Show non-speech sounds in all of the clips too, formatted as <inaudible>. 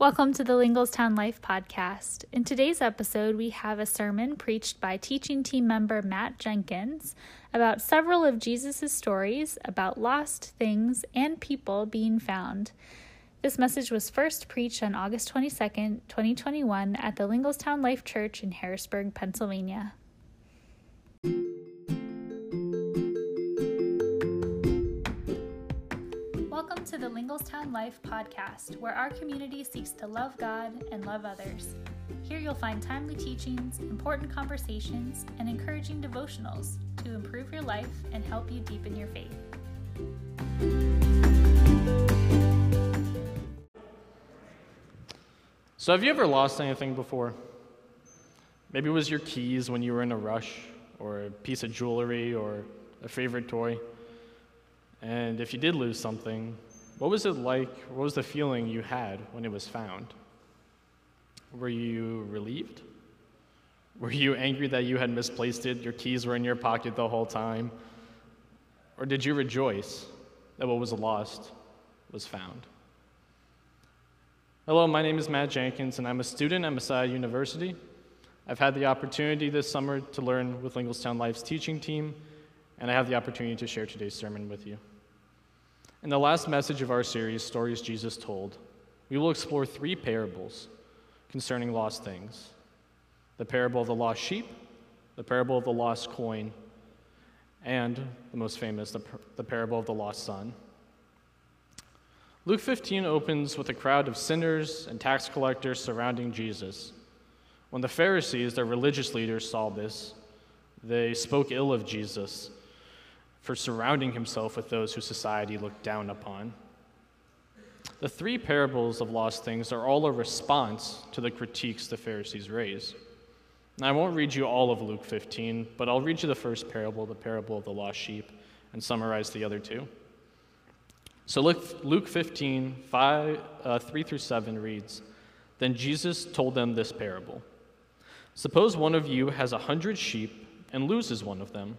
Welcome to the Linglestown Life Podcast. In today's episode, we have a sermon preached by teaching team member Matt Jenkins about several of Jesus' stories about lost things and people being found. This message was first preached on August 22nd, 2021, at the Linglestown Life Church in Harrisburg, Pennsylvania. To the Linglestown Life podcast, where our community seeks to love God and love others. Here you'll find timely teachings, important conversations, and encouraging devotionals to improve your life and help you deepen your faith. So, have you ever lost anything before? Maybe it was your keys when you were in a rush, or a piece of jewelry, or a favorite toy. And if you did lose something, what was it like? What was the feeling you had when it was found? Were you relieved? Were you angry that you had misplaced it? Your keys were in your pocket the whole time? Or did you rejoice that what was lost was found? Hello, my name is Matt Jenkins, and I'm a student at Messiah University. I've had the opportunity this summer to learn with Linglestown Life's teaching team, and I have the opportunity to share today's sermon with you. In the last message of our series, Stories Jesus Told, we will explore three parables concerning lost things the parable of the lost sheep, the parable of the lost coin, and the most famous, the, the parable of the lost son. Luke 15 opens with a crowd of sinners and tax collectors surrounding Jesus. When the Pharisees, their religious leaders, saw this, they spoke ill of Jesus for surrounding himself with those whose society looked down upon. The three parables of lost things are all a response to the critiques the Pharisees raise. Now, I won't read you all of Luke 15, but I'll read you the first parable, the parable of the lost sheep, and summarize the other two. So Luke 15, 5, uh, 3 through 7 reads Then Jesus told them this parable Suppose one of you has a hundred sheep and loses one of them.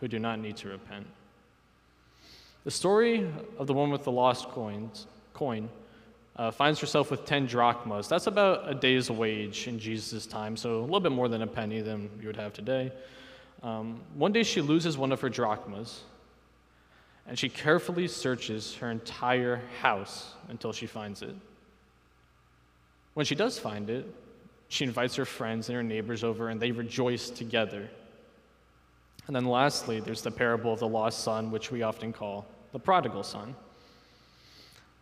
who do not need to repent. The story of the one with the lost coins, coin uh, finds herself with 10 drachmas. That's about a day's wage in Jesus' time, so a little bit more than a penny than you would have today. Um, one day she loses one of her drachmas, and she carefully searches her entire house until she finds it. When she does find it, she invites her friends and her neighbors over, and they rejoice together. And then lastly, there's the parable of the lost son, which we often call the prodigal son.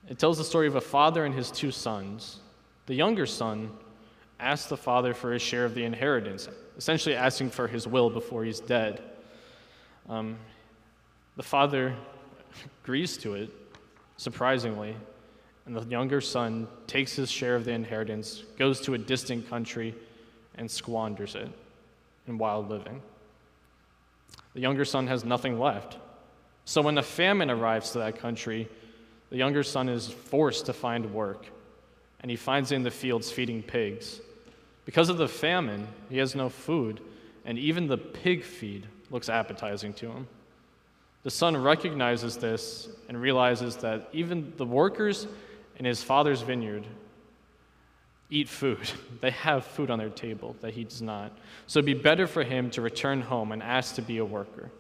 It tells the story of a father and his two sons. The younger son asks the father for his share of the inheritance, essentially asking for his will before he's dead. Um, the father <laughs> agrees to it, surprisingly, and the younger son takes his share of the inheritance, goes to a distant country, and squanders it in wild living. The younger son has nothing left. So when the famine arrives to that country, the younger son is forced to find work, and he finds in the fields feeding pigs. Because of the famine, he has no food, and even the pig feed looks appetizing to him. The son recognizes this and realizes that even the workers in his father's vineyard eat food. <laughs> They have food on their table that he does not. So it'd be better for him to return home and ask to be a worker.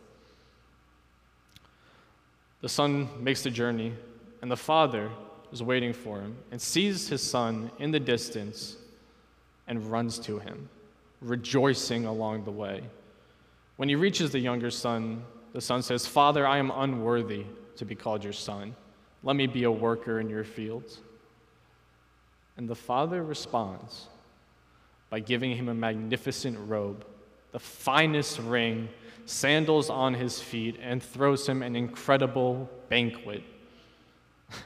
The son makes the journey, and the father is waiting for him and sees his son in the distance and runs to him, rejoicing along the way. When he reaches the younger son, the son says, Father, I am unworthy to be called your son. Let me be a worker in your fields. And the father responds by giving him a magnificent robe, the finest ring, sandals on his feet, and throws him an incredible banquet. <laughs>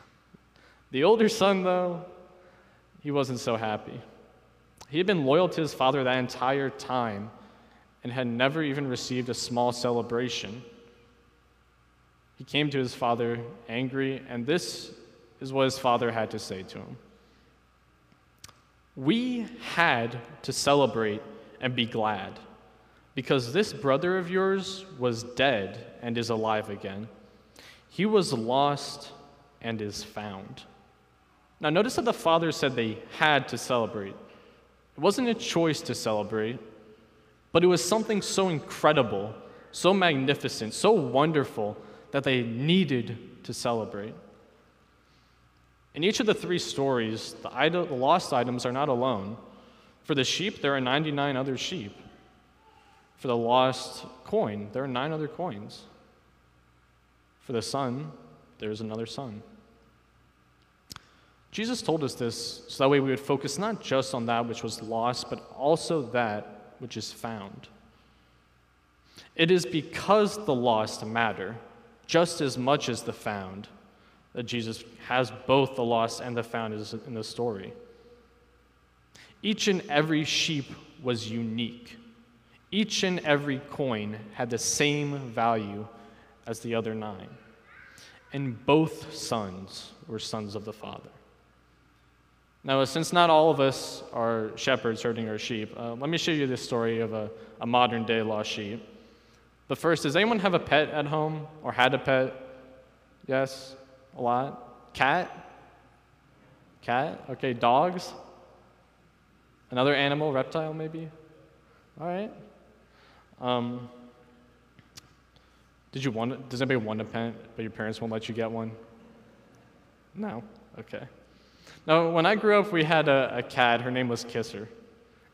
the older son, though, he wasn't so happy. He had been loyal to his father that entire time and had never even received a small celebration. He came to his father angry, and this is what his father had to say to him. We had to celebrate and be glad because this brother of yours was dead and is alive again. He was lost and is found. Now, notice that the father said they had to celebrate. It wasn't a choice to celebrate, but it was something so incredible, so magnificent, so wonderful that they needed to celebrate. In each of the three stories, the, idol, the lost items are not alone. For the sheep, there are 99 other sheep. For the lost coin, there are nine other coins. For the son, there's another son. Jesus told us this so that way we would focus not just on that which was lost, but also that which is found. It is because the lost matter just as much as the found that Jesus has both the lost and the found in the story. Each and every sheep was unique. Each and every coin had the same value as the other nine. And both sons were sons of the Father. Now, since not all of us are shepherds herding our sheep, uh, let me show you this story of a, a modern day lost sheep. But first, does anyone have a pet at home or had a pet? Yes? A lot? Cat? Cat? Okay, dogs? Another animal, reptile maybe? All right. Um, did you want? Does anybody want a pet, but your parents won't let you get one? No. Okay. Now, when I grew up, we had a, a cat. Her name was Kisser.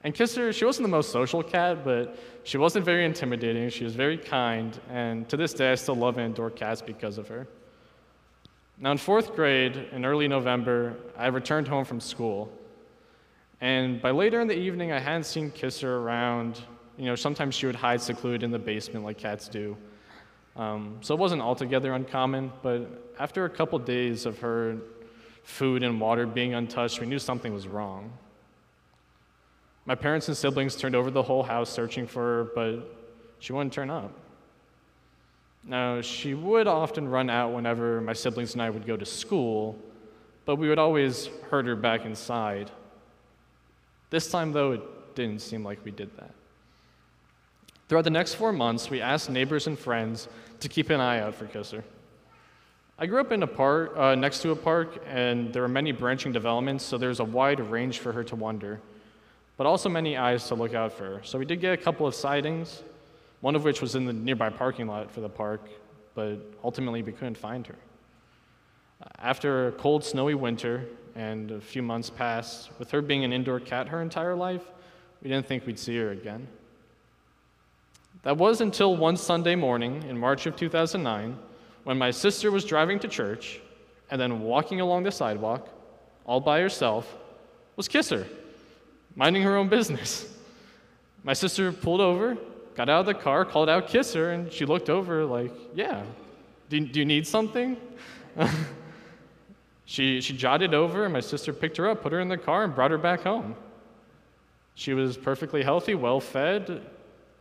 And Kisser, she wasn't the most social cat, but she wasn't very intimidating. She was very kind, and to this day, I still love indoor cats because of her. Now, in fourth grade, in early November, I returned home from school. And by later in the evening, I hadn't seen Kisser around. You know, sometimes she would hide secluded in the basement like cats do. Um, so it wasn't altogether uncommon, but after a couple days of her food and water being untouched, we knew something was wrong. My parents and siblings turned over the whole house searching for her, but she wouldn't turn up. Now, she would often run out whenever my siblings and I would go to school, but we would always herd her back inside. This time, though, it didn't seem like we did that. Throughout the next four months, we asked neighbors and friends to keep an eye out for Kisser. I grew up in a park, uh, next to a park, and there were many branching developments, so there's a wide range for her to wander, but also many eyes to look out for. So we did get a couple of sightings, one of which was in the nearby parking lot for the park, but ultimately we couldn't find her. After a cold, snowy winter and a few months passed, with her being an indoor cat her entire life, we didn't think we'd see her again. That was until one Sunday morning in March of 2009 when my sister was driving to church and then walking along the sidewalk, all by herself, was Kisser, minding her own business. My sister pulled over, got out of the car, called out Kisser, and she looked over like, Yeah, do, do you need something? <laughs> she, she jotted over, and my sister picked her up, put her in the car, and brought her back home. She was perfectly healthy, well fed.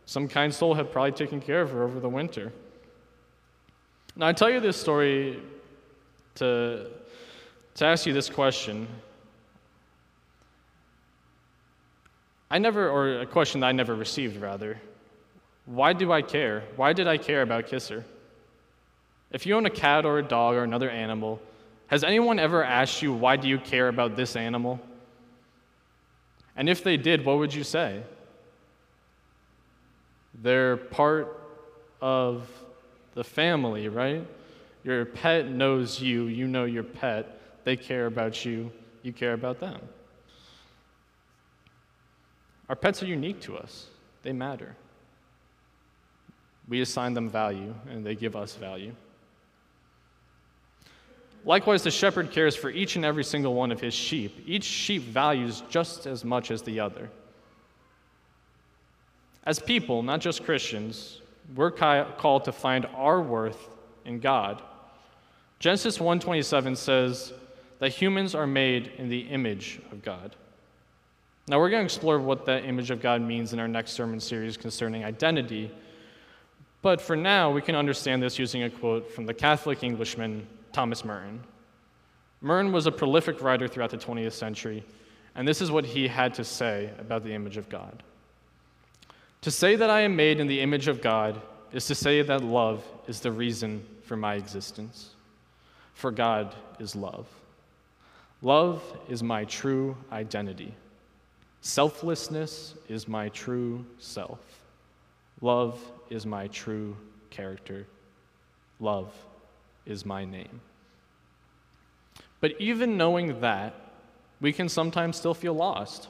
Some kind soul had probably taken care of her over the winter. Now, I tell you this story to, to ask you this question. I never, or a question that I never received, rather. Why do I care? Why did I care about Kisser? If you own a cat or a dog or another animal, has anyone ever asked you, why do you care about this animal? And if they did, what would you say? They're part of the family, right? Your pet knows you, you know your pet, they care about you, you care about them. Our pets are unique to us, they matter. We assign them value, and they give us value. Likewise, the shepherd cares for each and every single one of his sheep. Each sheep values just as much as the other. As people, not just Christians, we're called to find our worth in God. Genesis 1:27 says that humans are made in the image of God. Now, we're going to explore what that image of God means in our next sermon series concerning identity. But for now, we can understand this using a quote from the Catholic Englishman Thomas Merton. Merton was a prolific writer throughout the 20th century, and this is what he had to say about the image of God. To say that I am made in the image of God is to say that love is the reason for my existence. For God is love. Love is my true identity. Selflessness is my true self. Love is my true character. Love is my name. But even knowing that, we can sometimes still feel lost.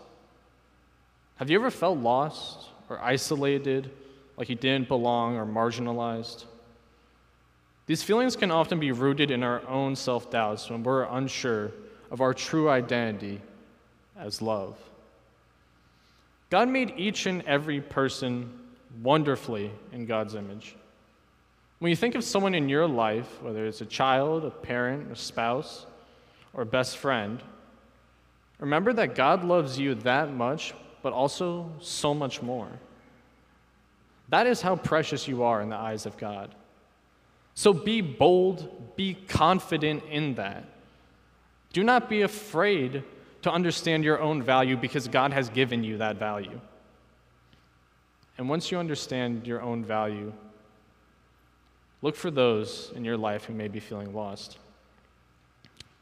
Have you ever felt lost or isolated, like you didn't belong or marginalized? These feelings can often be rooted in our own self doubts when we're unsure of our true identity as love. God made each and every person wonderfully in God's image. When you think of someone in your life, whether it's a child, a parent, a spouse, or a best friend, remember that God loves you that much, but also so much more. That is how precious you are in the eyes of God. So be bold, be confident in that. Do not be afraid to understand your own value because God has given you that value. And once you understand your own value, look for those in your life who may be feeling lost.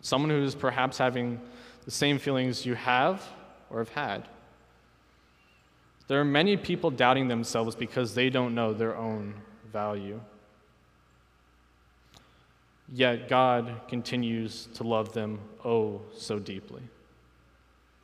Someone who is perhaps having the same feelings you have or have had. There are many people doubting themselves because they don't know their own value. Yet God continues to love them oh so deeply.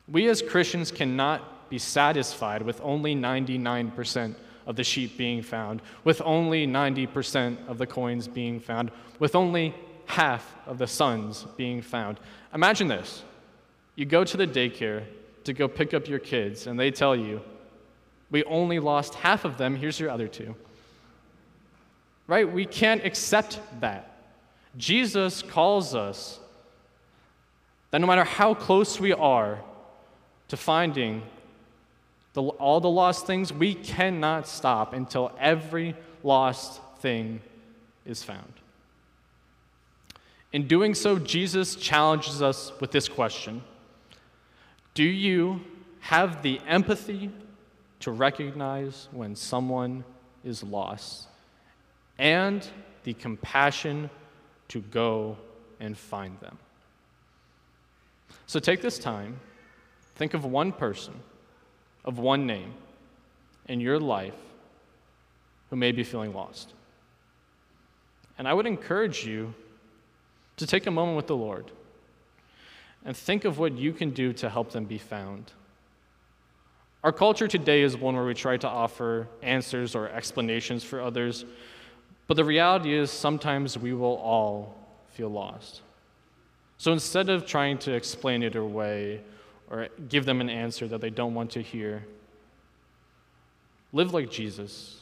We as Christians cannot be satisfied with only 99% of the sheep being found, with only 90% of the coins being found, with only half of the sons being found. Imagine this you go to the daycare to go pick up your kids, and they tell you, We only lost half of them, here's your other two. Right? We can't accept that. Jesus calls us that no matter how close we are to finding the, all the lost things, we cannot stop until every lost thing is found. In doing so, Jesus challenges us with this question Do you have the empathy to recognize when someone is lost and the compassion to go and find them. So take this time, think of one person, of one name in your life who may be feeling lost. And I would encourage you to take a moment with the Lord and think of what you can do to help them be found. Our culture today is one where we try to offer answers or explanations for others but the reality is, sometimes we will all feel lost. So instead of trying to explain it away or give them an answer that they don't want to hear, live like Jesus.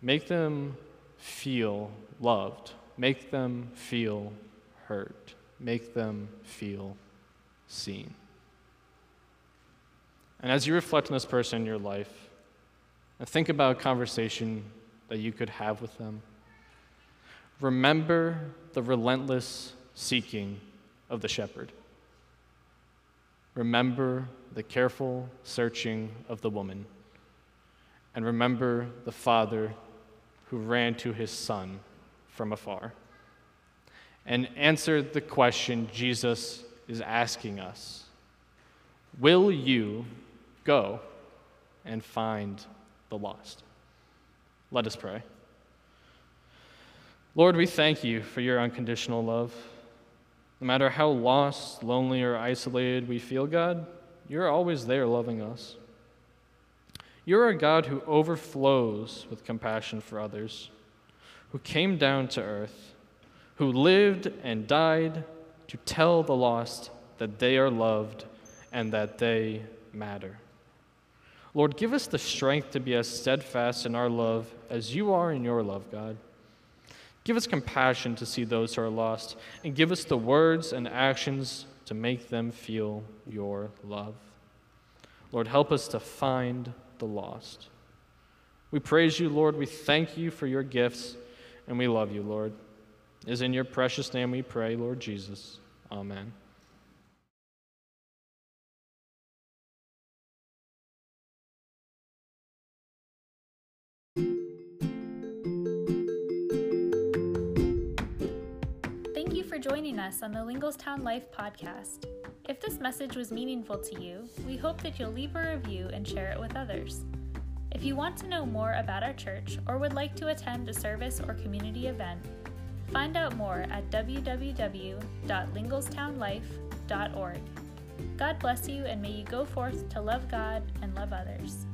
Make them feel loved, make them feel hurt, make them feel seen. And as you reflect on this person in your life, and think about a conversation that you could have with them. Remember the relentless seeking of the shepherd. Remember the careful searching of the woman. And remember the father who ran to his son from afar. And answer the question Jesus is asking us Will you go and find the lost. Let us pray. Lord, we thank you for your unconditional love. No matter how lost, lonely, or isolated we feel, God, you're always there loving us. You're a God who overflows with compassion for others, who came down to earth, who lived and died to tell the lost that they are loved and that they matter. Lord, give us the strength to be as steadfast in our love as you are in your love, God. Give us compassion to see those who are lost, and give us the words and actions to make them feel your love. Lord, help us to find the lost. We praise you, Lord. We thank you for your gifts, and we love you, Lord. It is in your precious name we pray, Lord Jesus. Amen. Joining us on the Linglestown Life podcast. If this message was meaningful to you, we hope that you'll leave a review and share it with others. If you want to know more about our church or would like to attend a service or community event, find out more at www.linglestownlife.org. God bless you, and may you go forth to love God and love others.